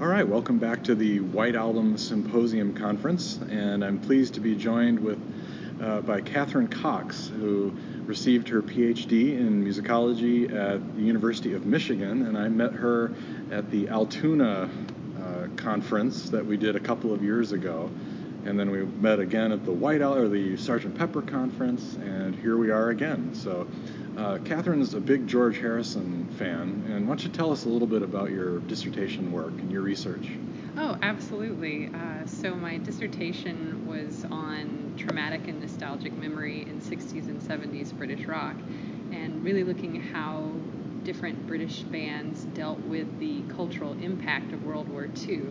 All right, welcome back to the White Album Symposium Conference, and I'm pleased to be joined with uh, by Kathryn Cox, who received her PhD in musicology at the University of Michigan, and I met her at the Altoona uh, conference that we did a couple of years ago, and then we met again at the White Owl or the Sergeant Pepper conference, and here we are again. So. Uh, Kathryn's a big George Harrison fan, and why don't you tell us a little bit about your dissertation work and your research? Oh, absolutely. Uh, so, my dissertation was on traumatic and nostalgic memory in 60s and 70s British rock, and really looking at how different British bands dealt with the cultural impact of World War II.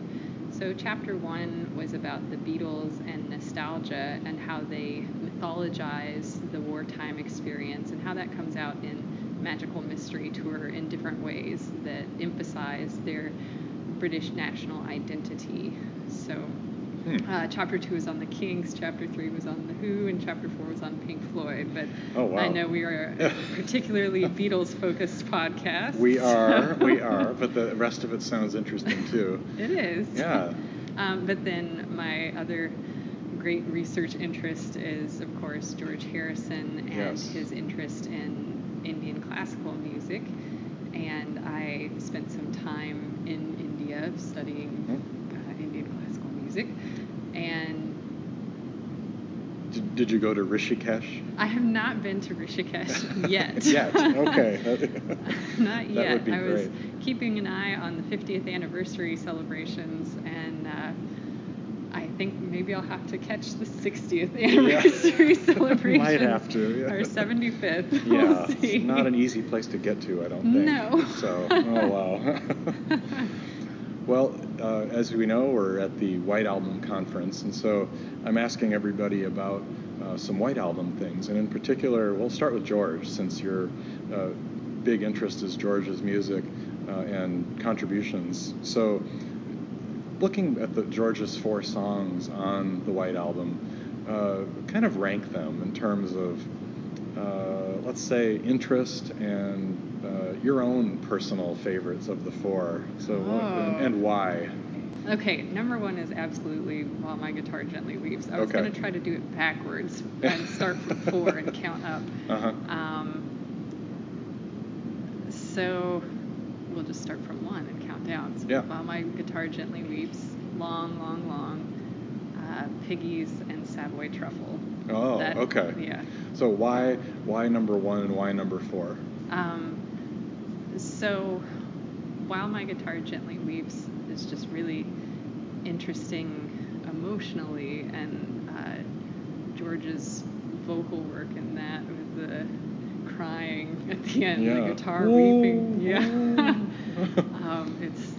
So, chapter one was about the Beatles and nostalgia and how they mythologize the wartime experience and how that comes out in Magical Mystery Tour in different ways that emphasize their British national identity. So, Hmm. Uh, chapter two was on the Kinks, chapter three was on the Who, and chapter four was on Pink Floyd. But oh, wow. I know we are a particularly Beatles-focused podcast. We are, we are, but the rest of it sounds interesting too. it is. Yeah. Um, but then my other great research interest is, of course, George Harrison and yes. his interest in Indian classical music. And I spent some time in India studying mm-hmm. uh, Indian classical music and did, did, you go to Rishikesh? I have not been to Rishikesh yet. yet, okay. not yet. That would be I was keeping an eye on the 50th anniversary celebrations, and uh, I think maybe I'll have to catch the 60th anniversary yeah. celebration. Might have to. Yeah. Or 75th. Yeah, we'll it's not an easy place to get to, I don't think. No. So, oh wow. Well, uh, as we know, we're at the White Album Conference, and so I'm asking everybody about uh, some White Album things. And in particular, we'll start with George, since your uh, big interest is George's music uh, and contributions. So, looking at the George's four songs on the White Album, uh, kind of rank them in terms of, uh, let's say, interest and uh, your own personal favorites of the four. So, oh. and, why? Okay, number one is absolutely While My Guitar Gently Weeps. I was okay. going to try to do it backwards and start from four and count up. Uh-huh. Um, so, we'll just start from one and count down. So yeah. While My Guitar Gently Weeps, Long, Long, Long, uh, Piggies, and Savoy Truffle. Oh, that, okay. Yeah. So why why number one and why number four? Um, so while my guitar gently weeps is just really interesting emotionally and uh, george's vocal work in that with the crying at the end yeah. the guitar weeping. Yeah. Um, it's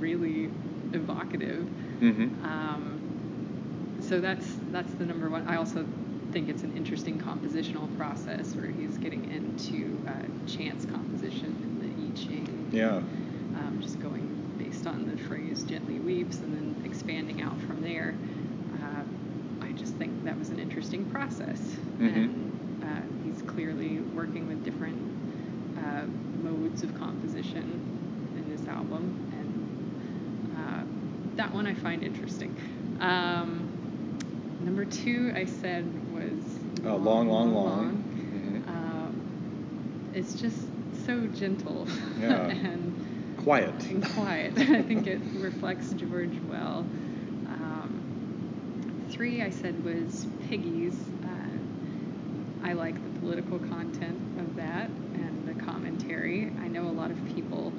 really evocative. Mm-hmm. um, so that's that's the number one. I also think it's an interesting compositional process where he's getting into uh, chance composition and the I Ching. Yeah. Um, just going based on the phrase gently weeps and then expanding out from there. Uh, I just think that was an interesting process. Mm-hmm. And uh, he's clearly working with different uh, modes of composition in this album. And uh, that one I find interesting. Um, number two, I said was uh, long, long, long. long. Mm-hmm. Um, it's just so gentle yeah. and quiet. And quiet. I think it reflects George well. Um, three, I said, was Piggies. Uh, I like the political content of that and the commentary. I know a lot of people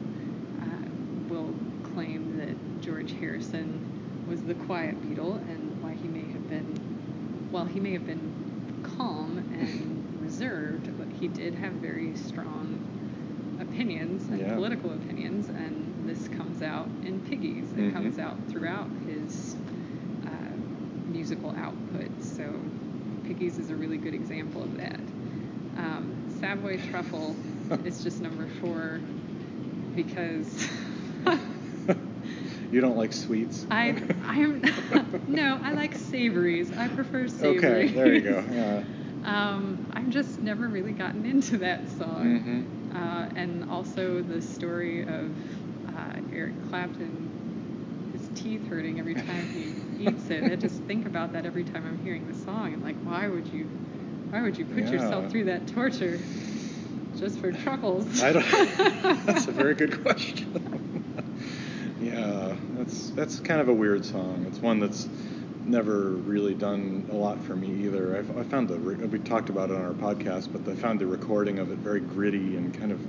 uh, will claim that George Harrison was the quiet Beatle, and why he may have been, while he may have been calm and reserved, but he did have very strong opinions and yeah. political opinions, and this comes out in Piggies. It mm-hmm. comes out throughout his uh, musical output. So Piggies is a really good example of that. Um, Savoy Truffle is just number four because. You don't like sweets? I I'm no, I like savories. I prefer savories. Okay, there you go. Yeah. um, I've just never really gotten into that song. Mm-hmm. Uh, and also the story of uh, Eric Clapton his teeth hurting every time he eats it. I just think about that every time I'm hearing the song. I'm like, why would you, why would you put Yeah. yourself through that torture just for truffles? I don't. that's a very good question. yeah, that's that's kind of a weird song. It's one that's never really done a lot for me either. I, f- I found the re- we talked about it on our podcast, but I found the recording of it very gritty and kind of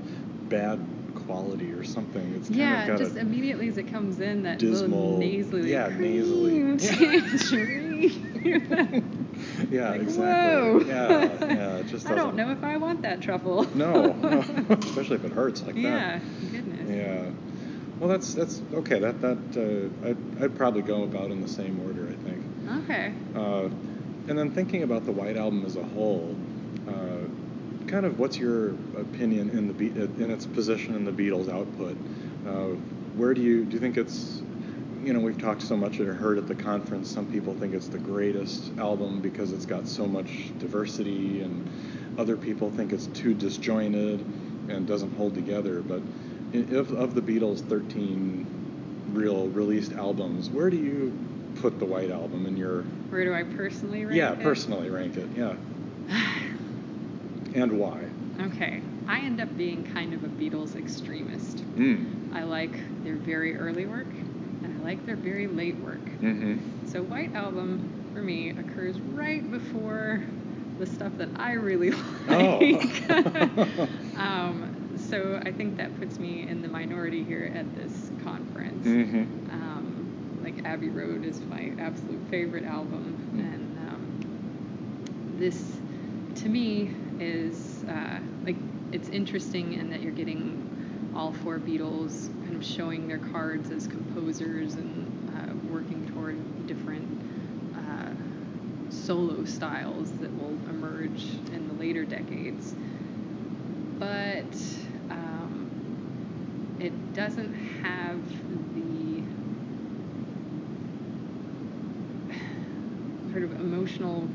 bad quality or something. It's kind yeah, of just immediately as it comes in, that dismal- little nasally. yeah, nasally. "Cream tangerine." yeah, Like, exactly. whoa. Yeah, yeah. It just I don't know if I want that truffle. No, no, especially if it hurts like that. yeah, goodness. Yeah. Well, that's that's okay. That that uh, I'd, I'd probably go about in the same order. I think. Okay. Uh, and then thinking about the White Album as a whole, uh, kind of what's your opinion in the Be- in its position in the Beatles' output? Uh, where do you do you think it's you know we've talked so much or heard at the conference. Some people think it's the greatest album because it's got so much diversity, and other people think it's too disjointed and doesn't hold together. But i- of of the Beatles' 13 real released albums, where do you put the White Album in your Where do I personally rank yeah, it? Yeah, personally rank it. Yeah. And why? okay. I end up being kind of a Beatles extremist. Mm. I like their very early work, and I like their very late work. Mm-hmm. So White Album for me occurs right before the stuff that I really like. Oh. um, so I think that puts me in the minority here at this conference. Mm-hmm. Um, like Abbey Road is my absolute favorite album, Mm. and um, this to me is uh, like it's interesting in that you're getting all four Beatles kind of showing their cards as composers and uh, working toward different uh, solo styles that will emerge in the later decades. But um, it doesn't have the sort of emotional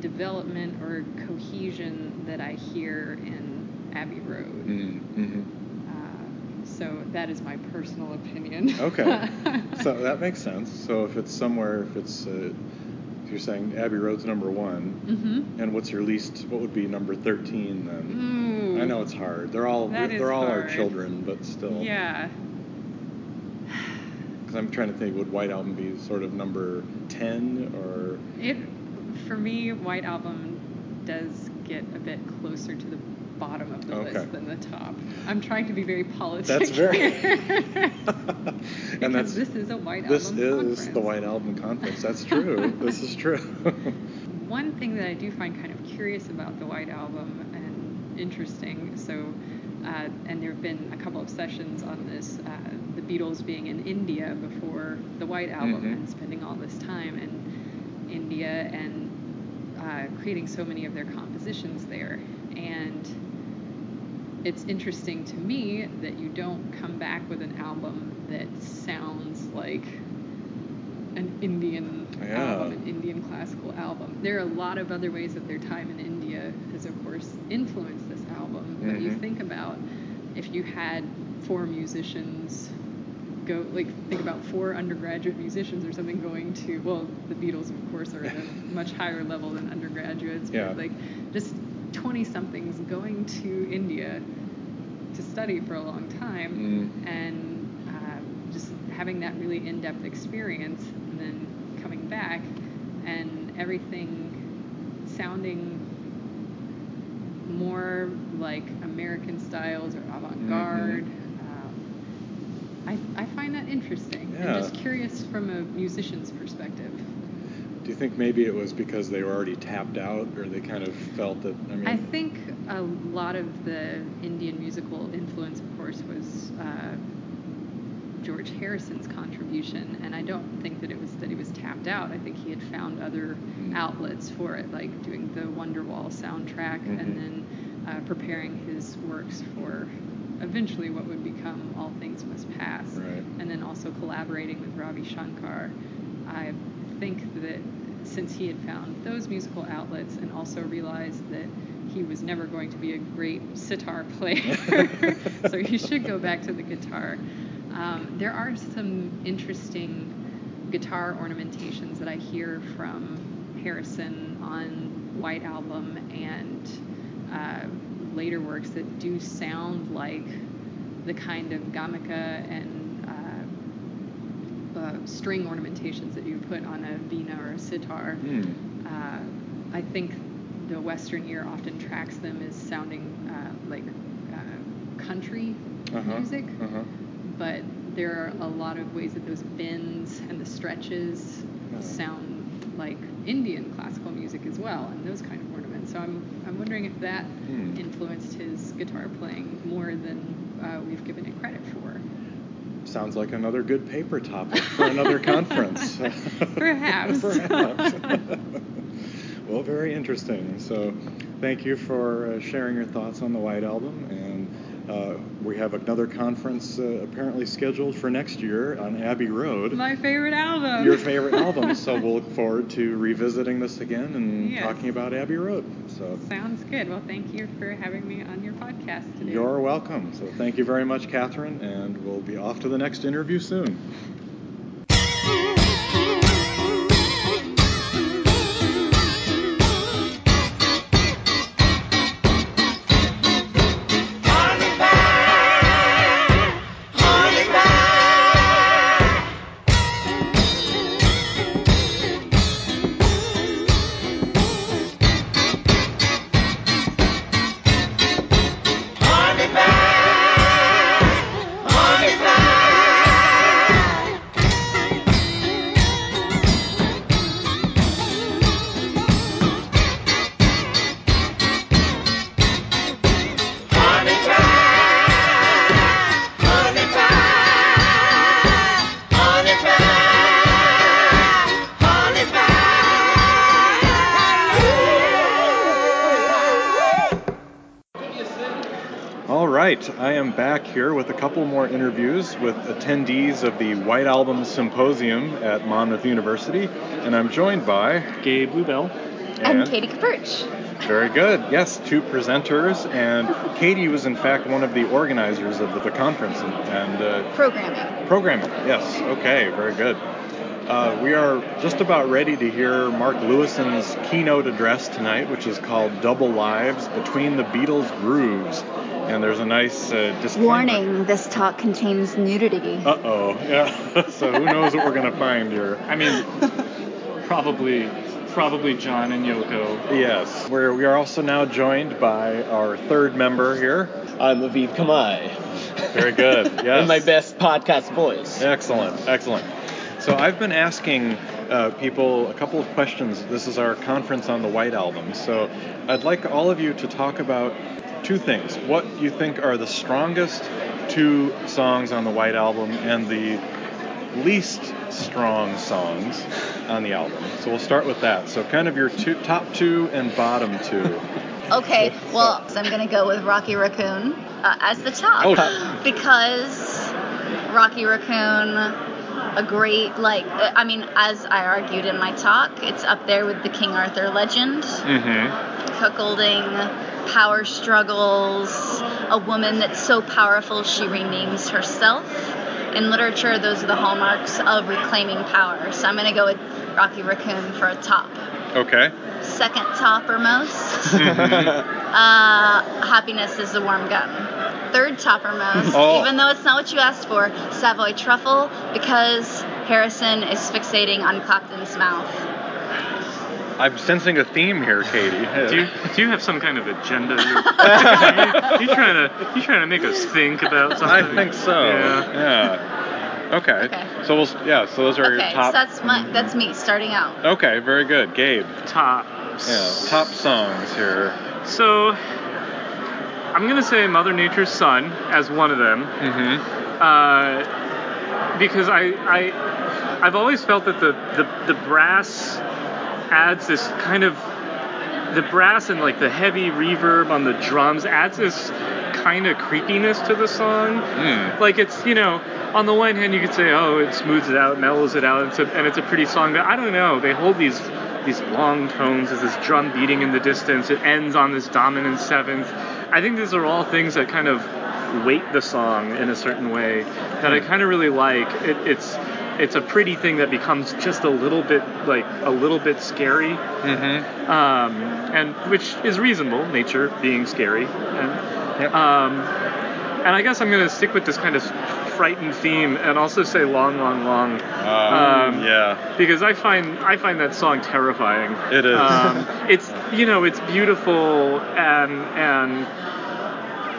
development or cohesion that I hear in Abbey Road. Mm-hmm. Uh, so that is my personal opinion. Okay. so that makes sense. So if it's somewhere, if it's, uh, if you're saying Abbey Road's number one, hmm and what's your least? What would be number thirteen then? Ooh. I know it's hard. They're all That they're all our children, but still. Yeah. Because I'm trying to think, would White Album be sort of number ten or? It, for me, White Album does get a bit closer to the bottom of the Okay. list than the top. I'm trying to be very politic. That's very. and that's this is a White this Album This is conference. the White Album conference. That's true. this is true. One thing that I do find kind of curious about the White Album and interesting, so, uh, and there have been a couple of sessions on this, uh, the Beatles being in India before the White Album Mhm. and spending all this time in India and uh, creating so many of their compositions there. And it's interesting to me that you don't come back with an album that sounds like an Indian Yeah. album, an Indian classical album. There are a lot of other ways that their time in India has, of course, influenced album. But you Mhm. think about if you had four musicians go, like, think about four undergraduate musicians or something going to, well, the Beatles, of course, are at a much higher level than undergraduates, Yeah. but like just 20 somethings going to India to study for a long time Mm. and uh, just having that really in-depth experience and then coming back and everything sounding more like American styles or avant-garde. Um, I, I find that interesting Yeah. and just curious from a musician's perspective. Do you think maybe it was because they were already tapped out, or they kind of felt that? I mean, I think a lot of the Indian musical influence, of course, was uh, George Harrison's contribution, and I don't think that it was that he was tapped out. I think he had found other Mm. outlets for it, like doing the Wonderwall soundtrack Mhm. and then uh, preparing his works for eventually what would become All Things Must Pass, Right. and then also collaborating with Ravi Shankar. I think that since he had found those musical outlets and also realized that he was never going to be a great sitar player, so he should go back to the guitar. Um, there are some interesting guitar ornamentations that I hear from Harrison on White Album and uh, later works that do sound like the kind of gamaka and uh, uh, string ornamentations that you put on a vina or a sitar. Mm. I think the Western ear often tracks them as sounding uh, like uh, country Uh-huh, music, uh-huh. But there are a lot of ways that those bends and the stretches sound like Indian classical music as well, and those kind of ornaments. So I'm I'm wondering if that Hmm. influenced his guitar playing more than uh, we've given it credit for. Sounds like another good paper topic for another conference. Perhaps. Perhaps. well, very interesting. So, thank you for uh, sharing your thoughts on the White Album. Uh, we have another conference uh, apparently scheduled for next year on Abbey Road. My favorite album. your favorite album. So, we'll look forward to revisiting this again and Yes. talking about Abbey Road. So, Sounds good. Well, thank you for having me on your podcast today. you're welcome. So, thank you very much, Kathryn. And we'll be off to the next interview soon. All right, I am back here with a couple more interviews with attendees of the White Album Symposium at Monmouth University, and I'm joined by Gabe Lubell. and Katie Kapurch. Very good. Yes, two presenters, and Katie was in fact one of the organizers of the, the conference and, and uh, Programming. programming. Yes. Okay. Very good. Uh, we are just about ready to hear Mark Lewisohn's keynote address tonight, which is called "Double Lives: Between the Beatles' Grooves." And there's a nice uh, disclaimer. Warning: This talk contains nudity. Uh oh. Yeah. so who knows what we're gonna find here? I mean, probably, probably John and Yoko. Yes. We're, we are also now joined by our third member here. I'm Aviv Kammay. Very good. Yes. In my best podcast voice. Excellent, excellent. So I've been asking uh, people a couple of questions. This is our conference on the White Album. So I'd like all of you to talk about two things. What you think are the strongest two songs on the White Album and the least strong songs on the album. So we'll start with that. So kind of your two, top two and bottom two. Okay, well, so I'm gonna go with Rocky Raccoon uh, as the top Oh. because Rocky Raccoon, a great like. uh, I mean, as I argued in my talk, it's up there with the King Arthur legend. Mm-hmm. cuckolding, power struggles, a woman that's so powerful she renames herself. In literature, those are the hallmarks of reclaiming power. So I'm going to go with Rocky Raccoon for a top. Okay. Second toppermost, Mhm. uh, Happiness is the Warm Gun. Third toppermost, Oh. even though it's not what you asked for, Savoy Truffle, because Harrison is fixating on Clapton's mouth. I'm sensing a theme here, Katie. Do you, do you have some kind of agenda? You're, you, you trying to you trying to make us think about something? I think so. Yeah. Yeah. Okay. Okay. So we'll yeah. So those are Okay, your top. so that's my that's me starting out. Okay. Very good, Gabe. Top. Yeah. Top songs here. So I'm gonna say Mother Nature's Son as one of them. Mm-hmm. uh, because I, I I've always felt that the, the the brass adds this kind of the brass and like the heavy reverb on the drums adds this kind of creepiness to the song. Mm. Like it's you know on the one hand you could say oh it smooths it out, mellows it out, it's a, and it's a pretty song. But I don't know. They hold these these long tones. There's this drum beating in the distance. It ends on this dominant seventh. I think these are all things that kind of weight the song in a certain way that I kind of really like. It, it's it's a pretty thing that becomes just a little bit like a little bit scary, Mm-hmm. um, and which is reasonable. Nature being scary, and Yep. um, and I guess I'm gonna stick with this kind of frightened theme and also say long, long, long. Um, yeah. because I find I find that song terrifying. It is. Um, it's you know it's beautiful and and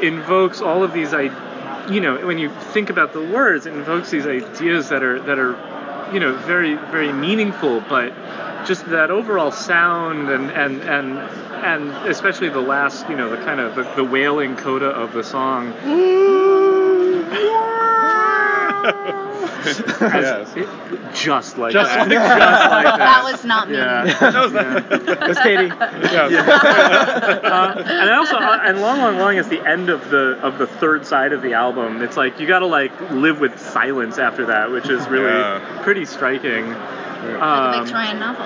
invokes all of these I, you know when you think about the words, it invokes these ideas that are that are you know very very meaningful, but just that overall sound and and and and especially the last you know the kind of the, the wailing coda of the song. yes. Just like Just that. like Just that. like that. That was not me. Yeah. That was not- That's Katie. Uh, and also, uh, and long, long, long is the end of the of the third side of the album. It's like you got to like live with silence after that, which is really Yeah. pretty striking. Like a Um, Victorian novel.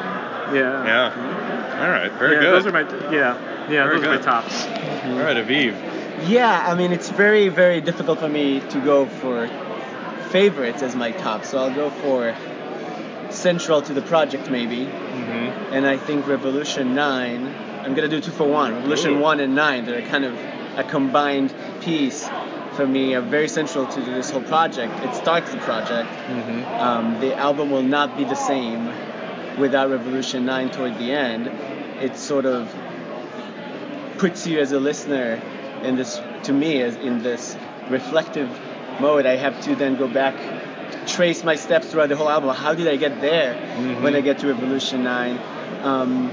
yeah. Yeah. All right. Very yeah, good. Those are my yeah yeah Very those are my good. tops. All right, Aviv. Yeah, I mean, it's very, very difficult for me to go for favorites as my top, so I'll go for central to the project maybe. Mm-hmm. And I think Revolution 9, I'm gonna do two for one. Revolution Ooh. 1 and 9, they're kind of a combined piece for me, are very central to this whole project. It starts the project. Mm-hmm. Um, the album will not be the same without Revolution 9 toward the end. It sort of puts you as a listener in this, to me, as in this reflective mode. I have to then go back, trace my steps throughout the whole album. How did I get there Mhm. when I get to Revolution 9? Um,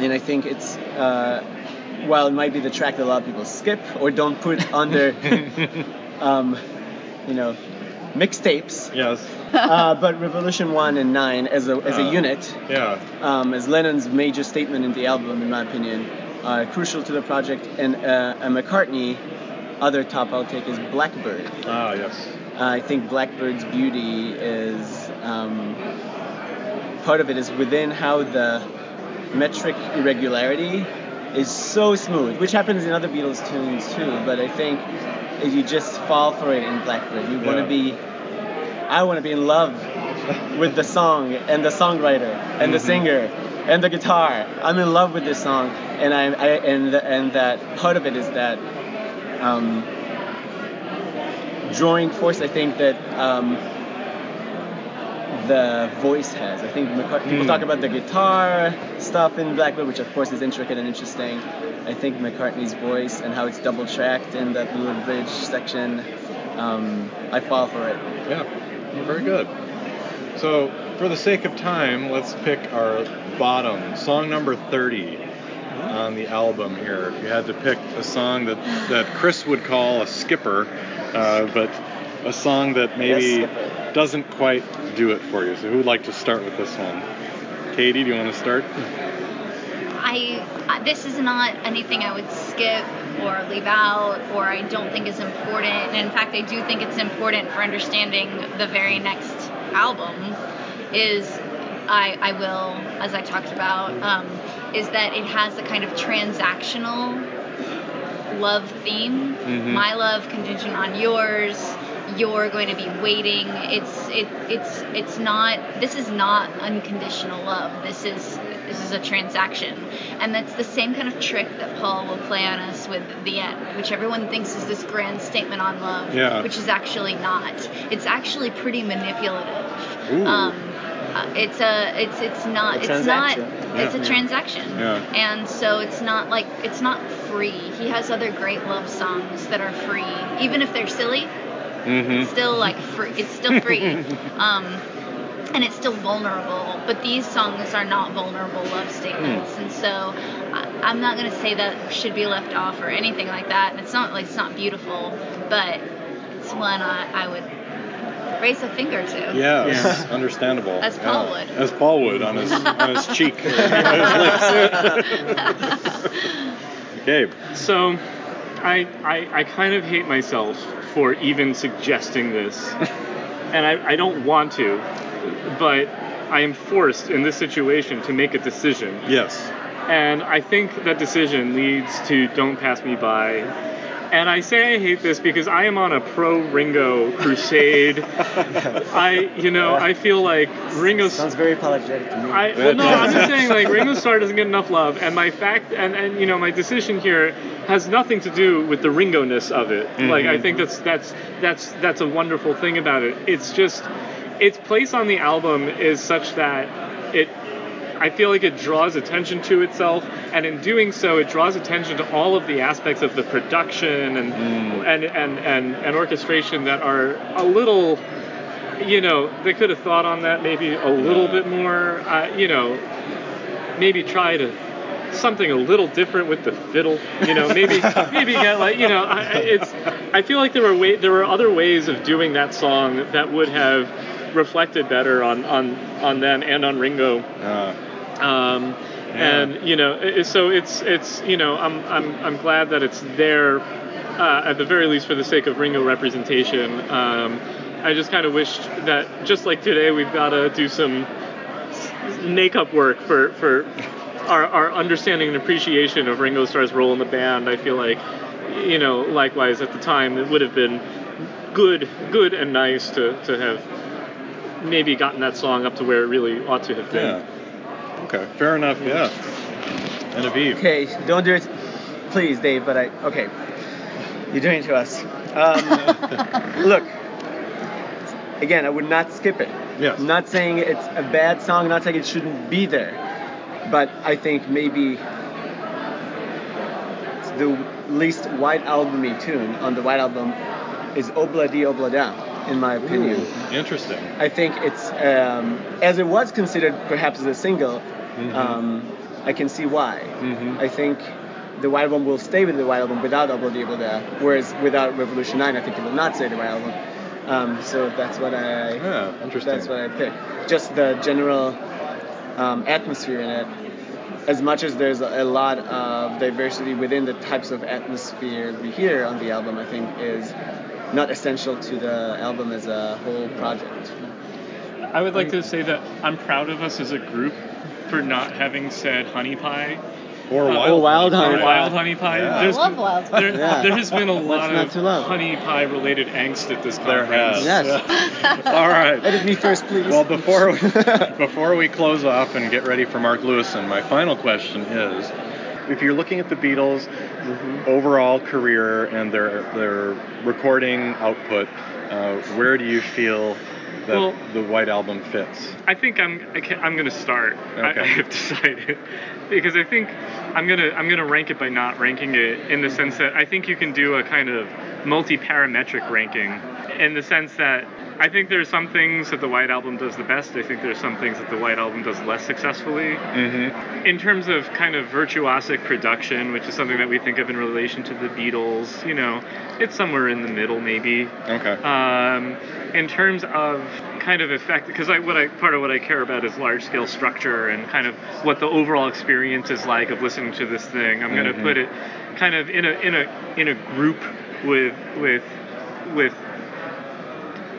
and I think it's, uh, while it might be the track that a lot of people skip or don't put on their, um, you know, mixtapes, Yes. uh, but Revolution 1 and 9 as a, as a Uh, unit, Yeah. um, as Lennon's major statement in the album, in my opinion, are crucial to the project. And uh, a McCartney, other top I'll take is Blackbird. Ah, yes. I think Blackbird's beauty is um, part of it is within how the metric irregularity is so smooth, which happens in other Beatles tunes too. But I think if you just fall for it in Blackbird, you want to be. I want to be in love with the song and the songwriter and the Mhm. singer and the guitar. I'm in love with this song, and I, I and and that part of it is that. Um, drawing force I think that um, the voice has. I think McCart- people Hmm. talk about the guitar stuff in Blackbird, which of course is intricate and interesting. I think McCartney's voice and how it's double tracked in that little bridge section, um, I fall for it. Yeah. Very good. So, for the sake of time, let's pick our bottom song number 30 on the album here. If you had to pick a song that that Chris would call a skipper, uh, but a song that maybe doesn't quite do it for you. So, who would like to start with this one? Katie, do you want to start? I I- this is not anything I would skip or leave out or I don't think is important. And in fact, I do think it's important for understanding the very next album. Is I I will as I talked about um, is that it has a kind of transactional love theme. Mhm. My love contingent on yours. You're going to be waiting. It's it it's it's not. This is not unconditional love. This is this is a transaction, and that's the same kind of trick that Paul will play on us with the end, which everyone thinks is this grand statement on love, Yeah. which is actually not. It's actually pretty manipulative. Um, uh, it's a it's it's not A it's not transaction. it's a Yeah. transaction. Yeah. and so it's not like it's not free. He has other great love songs that are free even if they're silly. Mm-hmm. it's still like free it's still free. Um and it's still vulnerable. But these songs are not vulnerable love statements. And so I, i'm not going to say that should be left off or anything like that. And it's not like it's not beautiful but it's one i, I would raise a finger to Yes, understandable. As Paul Yeah. would. As Paul would on his on his cheek. on his lips. Gabe. So, I, I I kind of hate myself for even suggesting this, and I, I don't want to, but I am forced in this situation to make a decision. Yes. And I think that decision leads to Don't Pass Me By. And I say I hate this because I am on a pro Ringo crusade. I, you know, I feel like Ringo. Sounds very apologetic to me. I, well, no, I'm just saying like Ringo Starr doesn't get enough love, and my fact and, and you know my decision here has nothing to do with the Ringo-ness of it. Mm-hmm. Like I think that's that's that's that's a wonderful thing about it. It's just its place on the album is such that it I feel like it draws attention to itself, and in doing so, it draws attention to all of the aspects of the production and and, and, and and orchestration that are a little, you know, they could have thought on that maybe a little bit more, uh, you know, maybe try to something a little different with the fiddle, you know, maybe maybe get like, you know, I, I- it's I feel like there were way, there were other ways of doing that song that would have reflected better on on on them and on Ringo. Uh, um, and you know so it's it's you know I'm I'm I'm glad that it's there uh, at the very least for the sake of Ringo representation. Um, I just kind of wished that just like today we've got to do some makeup work for for our, our understanding and appreciation of Ringo Starr's role in the band. I feel like you know likewise at the time it would have been good good and nice to to have maybe gotten that song up to where it really ought to have been. yeah. Okay. Fair enough. Yeah. And Aviv. Okay, don't do it, please, Dave. But I okay, you're doing it to us. Um, look, again, I would not skip it. Yes. Not saying it's a bad song. not saying it shouldn't be there, but I think maybe the least white albumy tune on the white album is Obla Di Obla Da, in my opinion. Ooh, interesting. I think it's um, as it was considered perhaps as a single. Mm-hmm. Um, I can see why. Mhm. I think the White Album will stay with the White Album without Obla Di Obla Da, whereas without Revolution 9, I think it will not stay the White Album. Um, so that's what I. Yeah, interesting. That's what I picked. Just the general um, atmosphere in it. As much as there's a lot of diversity within the types of atmosphere we hear on the album, I think is not essential to the album as a whole project. I would like to say that I'm proud of us as a group for not having said honey pie Or Uh, wild. wild or honey pie. wild honey pie. Yeah. There's I love wild honey there, Yeah. there has been a lot of honey pie related angst at this There conference. has. Yes. All right. Edit me first, please. Well, before we, before we close off and get ready for Mark Lewisohn, my final question is: If you're looking at the Beatles' overall career and their their recording output, uh, where do you feel that Well- the White Album fits? I think I'm I can, I'm gonna start. I, I have decided because I think I'm gonna I'm gonna rank it by not ranking it in the sense that I think you can do a kind of multi-parametric ranking in the sense that I think there's some things that the White Album does the best. I think there's some things that the White Album does less successfully. Mm-hmm. in terms of kind of virtuosic production, which is something that we think of in relation to the Beatles, you know, it's somewhere in the middle maybe. Okay. Um, in terms of kind of effect, because I, what I part of what I care about is large scale structure and kind of what the overall experience is like of listening to this thing. I'm going to Mhm. put it kind of in a in a in a group with with with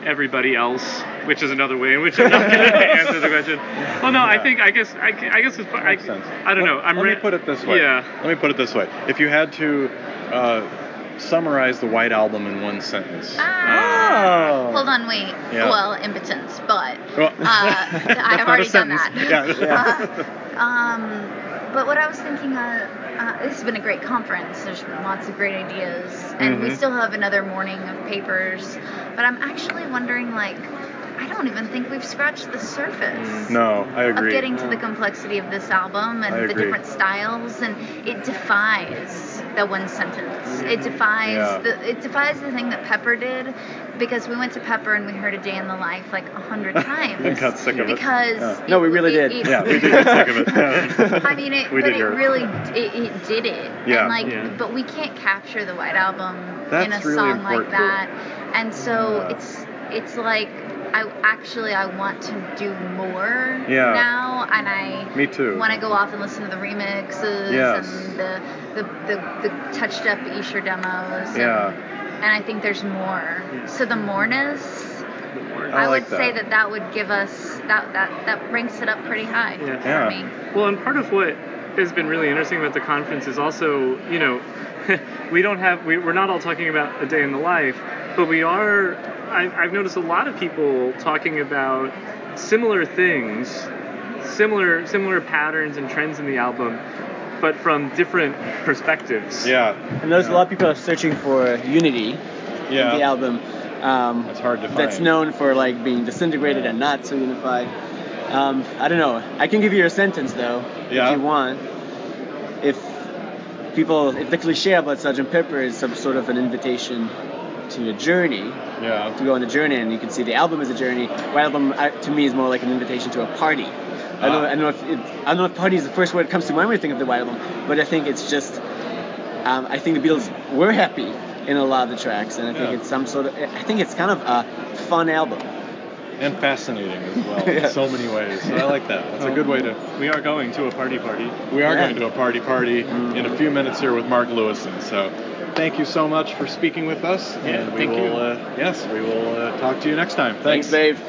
everybody else, which is another way in which I'm not going to answer the question. Well, no, I think I guess I, I guess it's I, sense. I don't Let- know. I'm let re- me put it this way. Yeah. Let me put it this way. If you had to uh, summarize the White Album in one sentence. Ah. Oh. Hold on, wait. Yeah. Well, impotence, but Well, uh, I've already done that. Yeah. Uh, um, but what I was thinking, uh, uh, this has been a great conference. There's been lots of great ideas, and we Mhm. still have another morning of papers. But I'm actually wondering, like, I don't even think we've scratched the surface. no, I Of getting to the complexity of this album and the different styles, and it defies the one sentence. It defies Yeah. the it defies the thing that Pepper did, because we went to Pepper and we heard a day in the life like a hundred times. And got sick of it. Because Yeah. No, we really it- did. it- yeah, we did get sick of it. Yeah. I mean, it, We but did it hear it. really, it, it did it. Yeah. And like, Yeah. but we can't capture the White Album in a That's really song important. like that. And so Yeah. it's, it's like, I actually I want to do more Yeah. now, and I Me too. want to go off and listen to the remixes Yes. and the the, the, the touched up Esher demos. Yeah. And I think there's more. So the moreness, I I, like would say that. that that would give us that that that ranks it up pretty high Yeah. for Yeah. me. Well, and part of what has been really interesting about the conference is also, you know, we don't have we, we're not all talking about a day in the life, but we are. I, I've noticed a lot of people talking about similar things, similar similar patterns and trends in the album, but from different perspectives. Yeah. And there's a lot of people are searching for unity Yeah. in the album. Um, That's hard to find. That's known for like being disintegrated and not so unified. Um, I don't know. I can give you a sentence though, Yeah. if you want. If people, if the cliche about Sgt. Pepper is some sort of an invitation to a journey, Yeah. to go on a journey, and you can see the album as a journey. White album uh, to me is more like an invitation to a party. I don't, know, Ah. I don't know if it, I don't know if party is the first word that comes to mind when I think of the White album, but I think it's just. Um, I think the Beatles were happy in a lot of the tracks, and I think Yeah. it's some sort of. I think it's kind of a fun album. And fascinating as well Yeah. in so many ways. So I like that. That's a good way to. We are going to a party party. We are Yeah. going to a party party in a few minutes here with Mark Lewisohn. So thank you so much for speaking with us. Yeah, and we will, you. Uh, yes, we will uh, talk to you next time. Thanks, Dave.